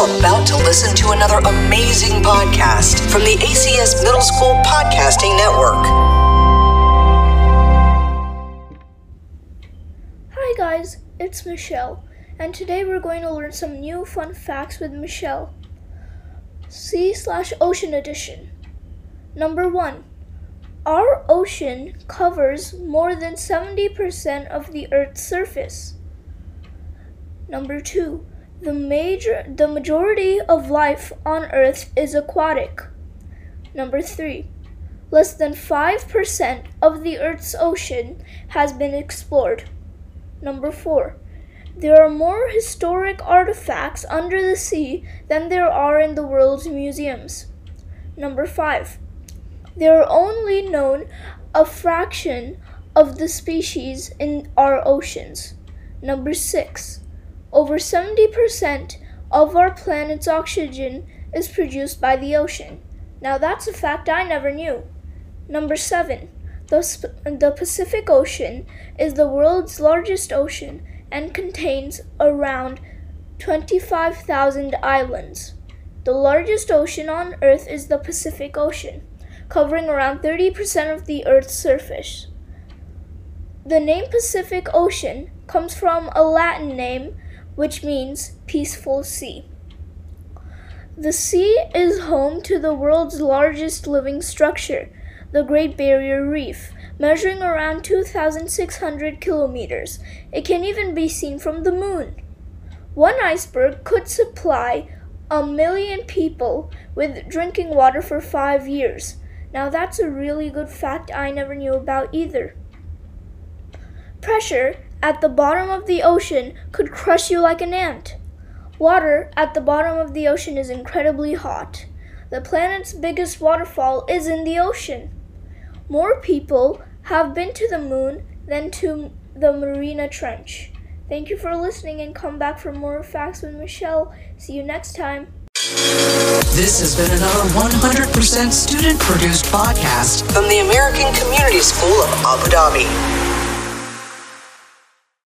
about to listen to another amazing podcast from the ACS Middle School Podcasting Network. Hi guys, it's Michelle, and today we're going to learn some new fun facts with Michelle. Sea slash ocean edition. Number one, our ocean covers more than 70% of the Earth's surface. Number two, the major the majority of life on Earth is aquatic. Number three, less than 5% of the Earth's ocean has been explored. Number four, there are more historic artifacts under the sea than there are in the world's museums. Number five, there are only known a fraction of the species in our oceans. Number six, over 70% of our planet's oxygen is produced by the ocean. Now that's a fact I never knew. Number seven, the, Sp- the Pacific Ocean is the world's largest ocean and contains around 25,000 islands. The largest ocean on Earth is the Pacific Ocean, covering around 30% of the Earth's surface. The name Pacific Ocean comes from a Latin name which means peaceful sea. The sea is home to the world's largest living structure, the Great Barrier Reef, measuring around 2,600 kilometers. It can even be seen from the moon. One iceberg could supply a million people with drinking water for five years. Now, that's a really good fact I never knew about either. Pressure at the bottom of the ocean could crush you like an ant. Water at the bottom of the ocean is incredibly hot. The planet's biggest waterfall is in the ocean. More people have been to the moon than to the Mariana Trench. Thank you for listening and come back for more facts with Michelle. See you next time. This has been another 100% student produced podcast from the American Community School of Abu Dhabi.